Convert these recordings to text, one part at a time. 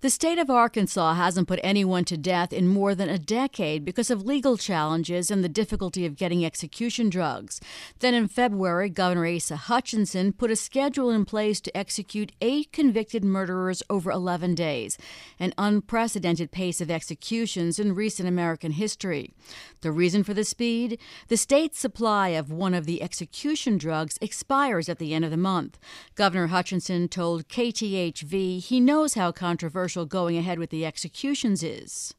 The state of Arkansas hasn't put anyone to death in more than a decade because of legal challenges and the difficulty of getting execution drugs. Then in February, Governor Asa Hutchinson put a schedule in place to execute eight convicted murderers over 11 days, an unprecedented pace of executions in recent American history. The reason for the speed? The state's supply of one of the execution drugs expires at the end of the month. Governor Hutchinson told KTHV he knows how controversial controversial going ahead with the executions is.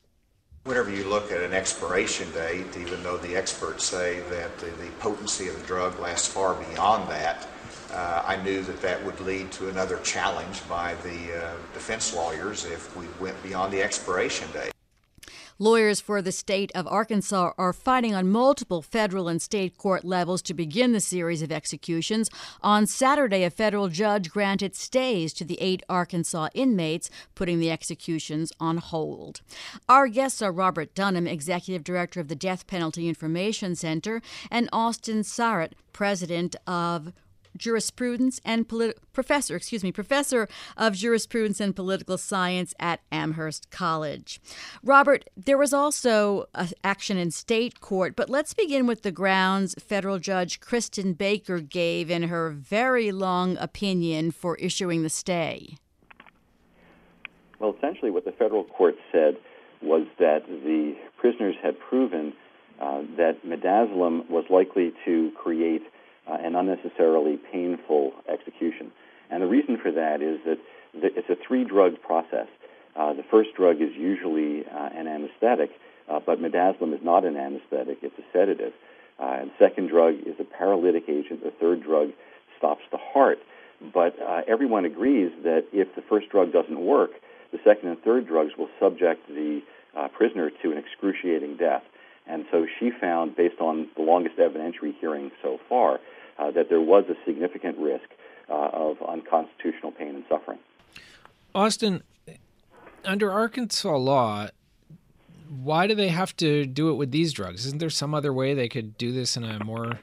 Whenever you look at an expiration date, even though the experts say that the, the potency of the drug lasts far beyond that, uh, I knew that that would lead to another challenge by the uh, defense lawyers if we went beyond the expiration date. Lawyers for the state of Arkansas are fighting on multiple federal and state court levels to begin the series of executions. On Saturday, a federal judge granted stays to the eight Arkansas inmates, putting the executions on hold. Our guests are Robert Dunham, Executive Director of the Death Penalty Information Center, and Austin Sarat, President of jurisprudence and professor, excuse me, professor of jurisprudence and political science at Amherst College. Robert, there was also action in state court, but let's begin with the grounds federal judge Kristen Baker gave in her very long opinion for issuing the stay. Well, essentially, what the federal court said was that the prisoners had proven uh, that midazolam was likely to create uh, and unnecessarily painful execution. And the reason for that is that it's a three drug process. Uh, the first drug is usually uh, an anesthetic, uh, but midazolam is not an anesthetic, it's a sedative. Uh, and the second drug is a paralytic agent. The third drug stops the heart. But uh, everyone agrees that if the first drug doesn't work, the second and third drugs will subject the prisoner to an excruciating death. And so she found, based on the longest evidentiary hearing so far, uh, that there was a significant risk uh, of unconstitutional pain and suffering. Austin, under Arkansas law, why do they have to do it with these drugs? Isn't there some other way they could do this in a more,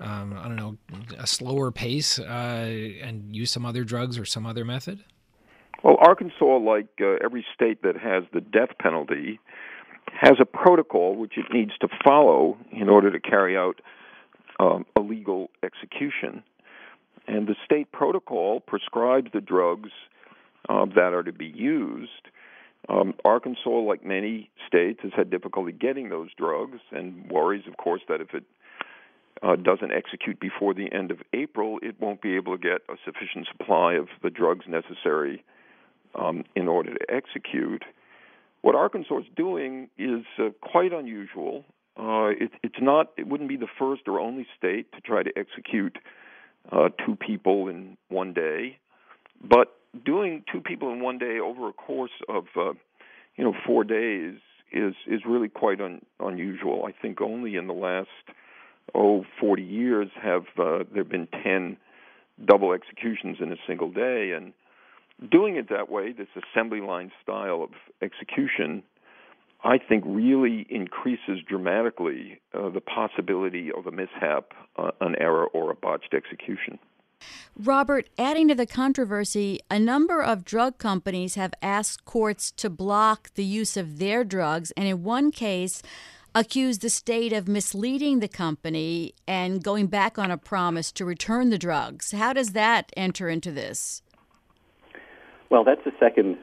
um, I don't know, a slower pace uh, and use some other drugs or some other method? Well, Arkansas, like uh, every state that has the death penalty, has a protocol which it needs to follow in order to carry out um, a legal execution. And the state protocol prescribes the drugs uh, that are to be used. Um, Arkansas, like many states, has had difficulty getting those drugs and worries, of course, that if it uh, doesn't execute before the end of April, it won't be able to get a sufficient supply of the drugs necessary um, in order to execute. What Arkansas is doing is uh, quite unusual. Uh, it, it's not. It wouldn't be the first or only state to try to execute uh, two people in one day, but doing two people in one day over a course of uh, you know four days is is really quite un, unusual. I think only in the last oh 40 years have uh, there been 10 double executions in a single day, and doing it that way, this assembly line style of execution I think really increases dramatically uh, the possibility of a mishap, uh, an error, or a botched execution. Robert, adding to the controversy, a number of drug companies have asked courts to block the use of their drugs, and in one case, accused the state of misleading the company and going back on a promise to return the drugs. How does that enter into this? Well, that's the second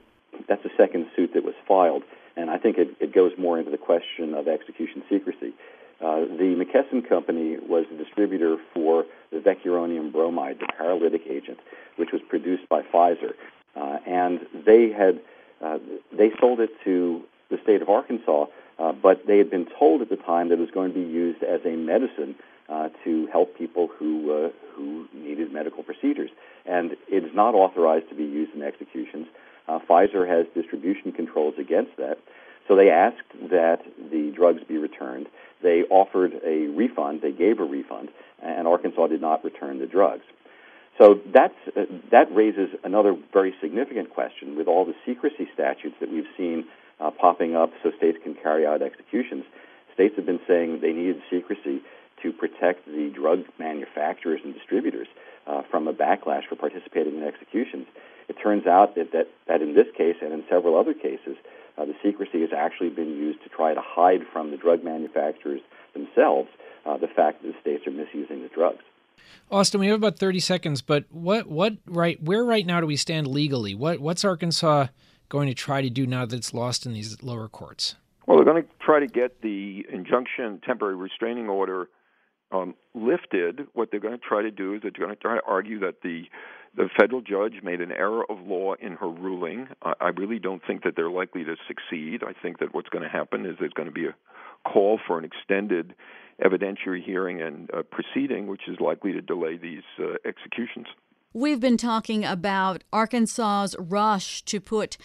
that's the second suit that was filed and I think it, it goes more into the question of execution secrecy. Uh, the McKesson Company was the distributor for the vecuronium bromide, the paralytic agent, which was produced by Pfizer, uh, and they had uh, they sold it to the state of Arkansas, uh, but they had been told at the time that it was going to be used as a medicine uh, to help people who uh, who needed medical procedures, and it is not authorized to be used in executions. Uh, Pfizer has distribution controls against that. So they asked that the drugs be returned. They offered a refund. They gave a refund, and Arkansas did not return the drugs. So that's, uh, that raises another very significant question with all the secrecy statutes that we've seen uh, popping up so states can carry out executions. States have been saying they needed secrecy to protect the drug manufacturers and distributors uh, from a backlash for participating in executions. It turns out that, that, that in this case and in several other cases, uh, the secrecy has actually been used to try to hide from the drug manufacturers themselves uh, the fact that the states are misusing the drugs. Austin, we have about thirty seconds, but what what right where right now do we stand legally? What what's Arkansas going to try to do now that it's lost in these lower courts? Well, they're going to try to get the injunction, temporary restraining order, um, lifted. What they're going to try to do is they're going to try to argue that the the federal judge made an error of law in her ruling. I, I really don't think that they're likely to succeed. I think that what's going to happen is there's going to be a call for an extended evidentiary hearing and uh, proceeding, which is likely to delay these uh, executions. We've been talking about Arkansas's rush to put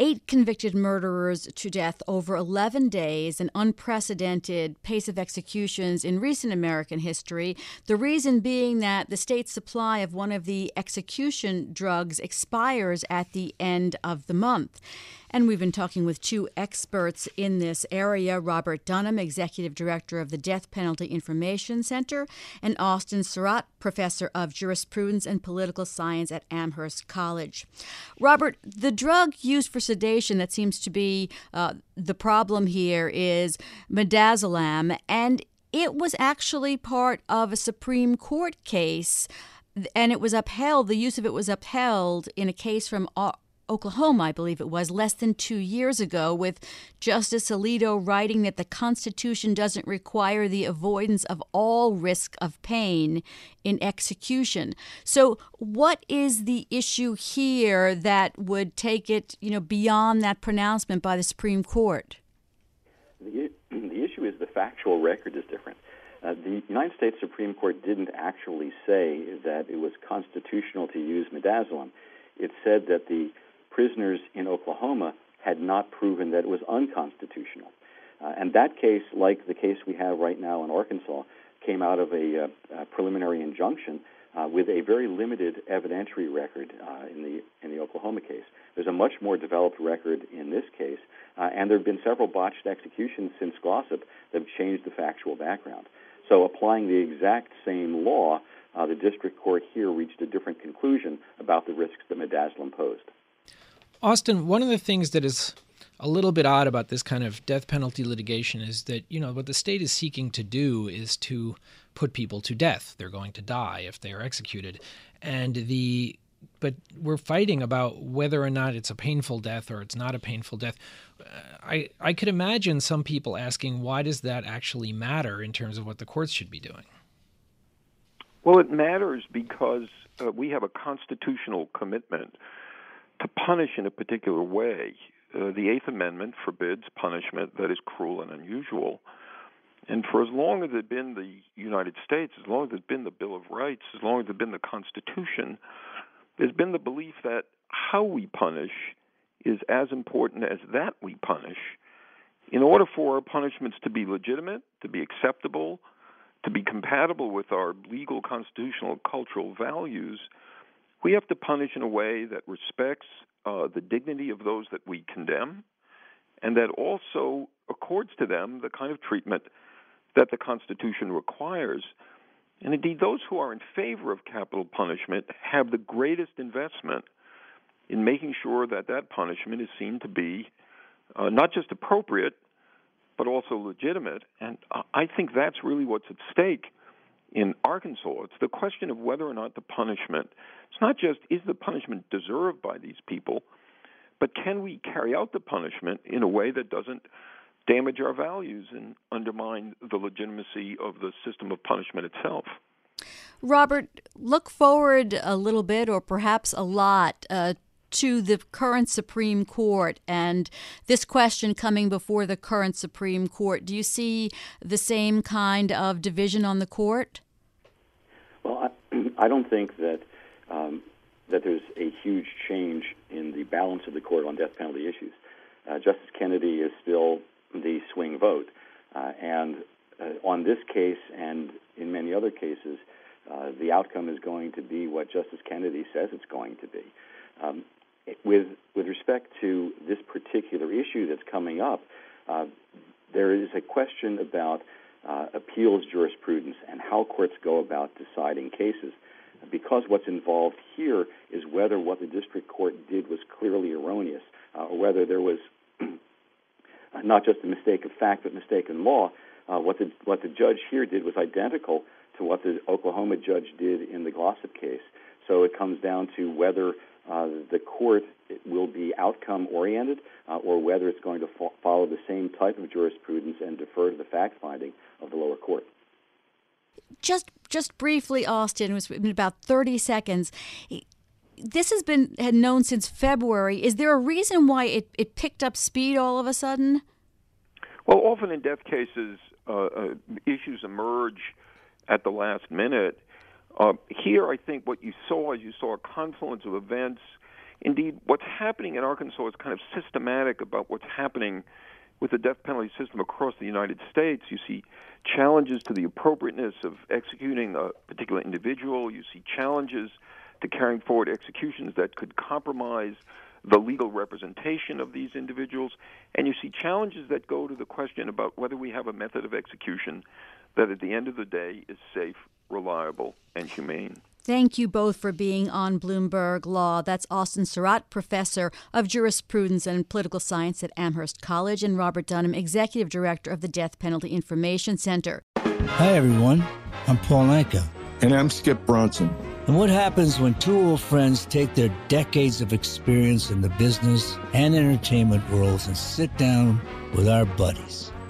eight convicted murderers to death over 11 days, an unprecedented pace of executions in recent American history. The reason being that the state's supply of one of the execution drugs expires at the end of the month. And we've been talking with two experts in this area Robert Dunham, Executive Director of the Death Penalty Information Center, and Austin Sarat, Professor of Jurisprudence and Political Science at Amherst College. Robert, the drug used for sedation that seems to be uh, the problem here is midazolam, and it was actually part of a Supreme Court case and it was upheld, the use of it was upheld in a case from Oklahoma, I believe it was, less than two years ago, with Justice Alito writing that the Constitution doesn't require the avoidance of all risk of pain in execution. So, what is the issue here that would take it, you know, beyond that pronouncement by the Supreme Court? The, the issue is the factual record is different. Uh, the United States Supreme Court didn't actually say that it was constitutional to use midazolam. It said that the prisoners in Oklahoma had not proven that it was unconstitutional. Uh, and that case, like the case we have right now in Arkansas, came out of a, uh, a preliminary injunction uh, with a very limited evidentiary record uh, in the in the Oklahoma case. There's a much more developed record in this case, uh, and there have been several botched executions since Glossip that have changed the factual background. So, applying the exact same law, uh, the district court here reached a different conclusion about the risks that midazolam posed. Austin, one of the things that is a little bit odd about this kind of death penalty litigation is that, you know, what the state is seeking to do is to put people to death. They're going to die if they are executed. And the but we're fighting about whether or not it's a painful death or it's not a painful death. I I could imagine some people asking why does that actually matter in terms of what the courts should be doing? Well, it matters because uh, we have a constitutional commitment to punish in a particular way. Uh, the Eighth Amendment forbids punishment that is cruel and unusual. And for as long as it's been the United States, as long as it's been the Bill of Rights, as long as it's been the Constitution, there's been the belief that how we punish is as important as that we punish. In order for our punishments to be legitimate, to be acceptable, to be compatible with our legal, constitutional, cultural values, we have to punish in a way that respects uh, the dignity of those that we condemn and that also accords to them the kind of treatment that the Constitution requires. And indeed, those who are in favor of capital punishment have the greatest investment in making sure that that punishment is seen to be uh, not just appropriate, but also legitimate. And I think that's really what's at stake in Arkansas. It's the question of whether or not the punishment, it's not just is the punishment deserved by these people, but can we carry out the punishment in a way that doesn't damage our values and undermine the legitimacy of the system of punishment itself? Robert, look forward a little bit or perhaps a lot uh, to the current Supreme Court and this question coming before the current Supreme Court. Do you see the same kind of division on the court? Well, I, I don't think that um, that there's a huge change in the balance of the court on death penalty issues. Uh, Justice Kennedy is still the swing vote. Uh, and uh, on this case and in many other cases, uh, the outcome is going to be what Justice Kennedy says it's going to be. Um, with with respect to this particular issue that's coming up, uh, there is a question about uh, appeals jurisprudence and how courts go about deciding cases. Because what's involved here is whether what the district court did was clearly erroneous, uh, or whether there was not just a mistake of fact but mistake in law. Uh, what the what the judge here did was identical to what the Oklahoma judge did in the Glossip case. So it comes down to whether the court will be outcome oriented uh, or whether it's going to fo- follow the same type of jurisprudence and defer to the fact finding of the lower court. Just just briefly, Austin, was in about 30 seconds. This has been had known since February. Is there a reason why it, it picked up speed all of a sudden? Well, often in death cases, uh, uh, issues emerge at the last minute. Uh, here, I think what you saw is you saw a confluence of events. Indeed, what's happening in Arkansas is kind of systematic about what's happening with the death penalty system across the United States. You see challenges to the appropriateness of executing a particular individual. You see challenges to carrying forward executions that could compromise the legal representation of these individuals. And you see challenges that go to the question about whether we have a method of execution that at the end of the day is safe, reliable, and humane. Thank you both for being on Bloomberg Law. That's Austin Sarat, professor of jurisprudence and political science at Amherst College, and Robert Dunham, executive director of the Death Penalty Information Center. Hi, everyone. I'm Paul Anka. And I'm Skip Bronson. And what happens when two old friends take their decades of experience in the business and entertainment worlds and sit down with our buddies?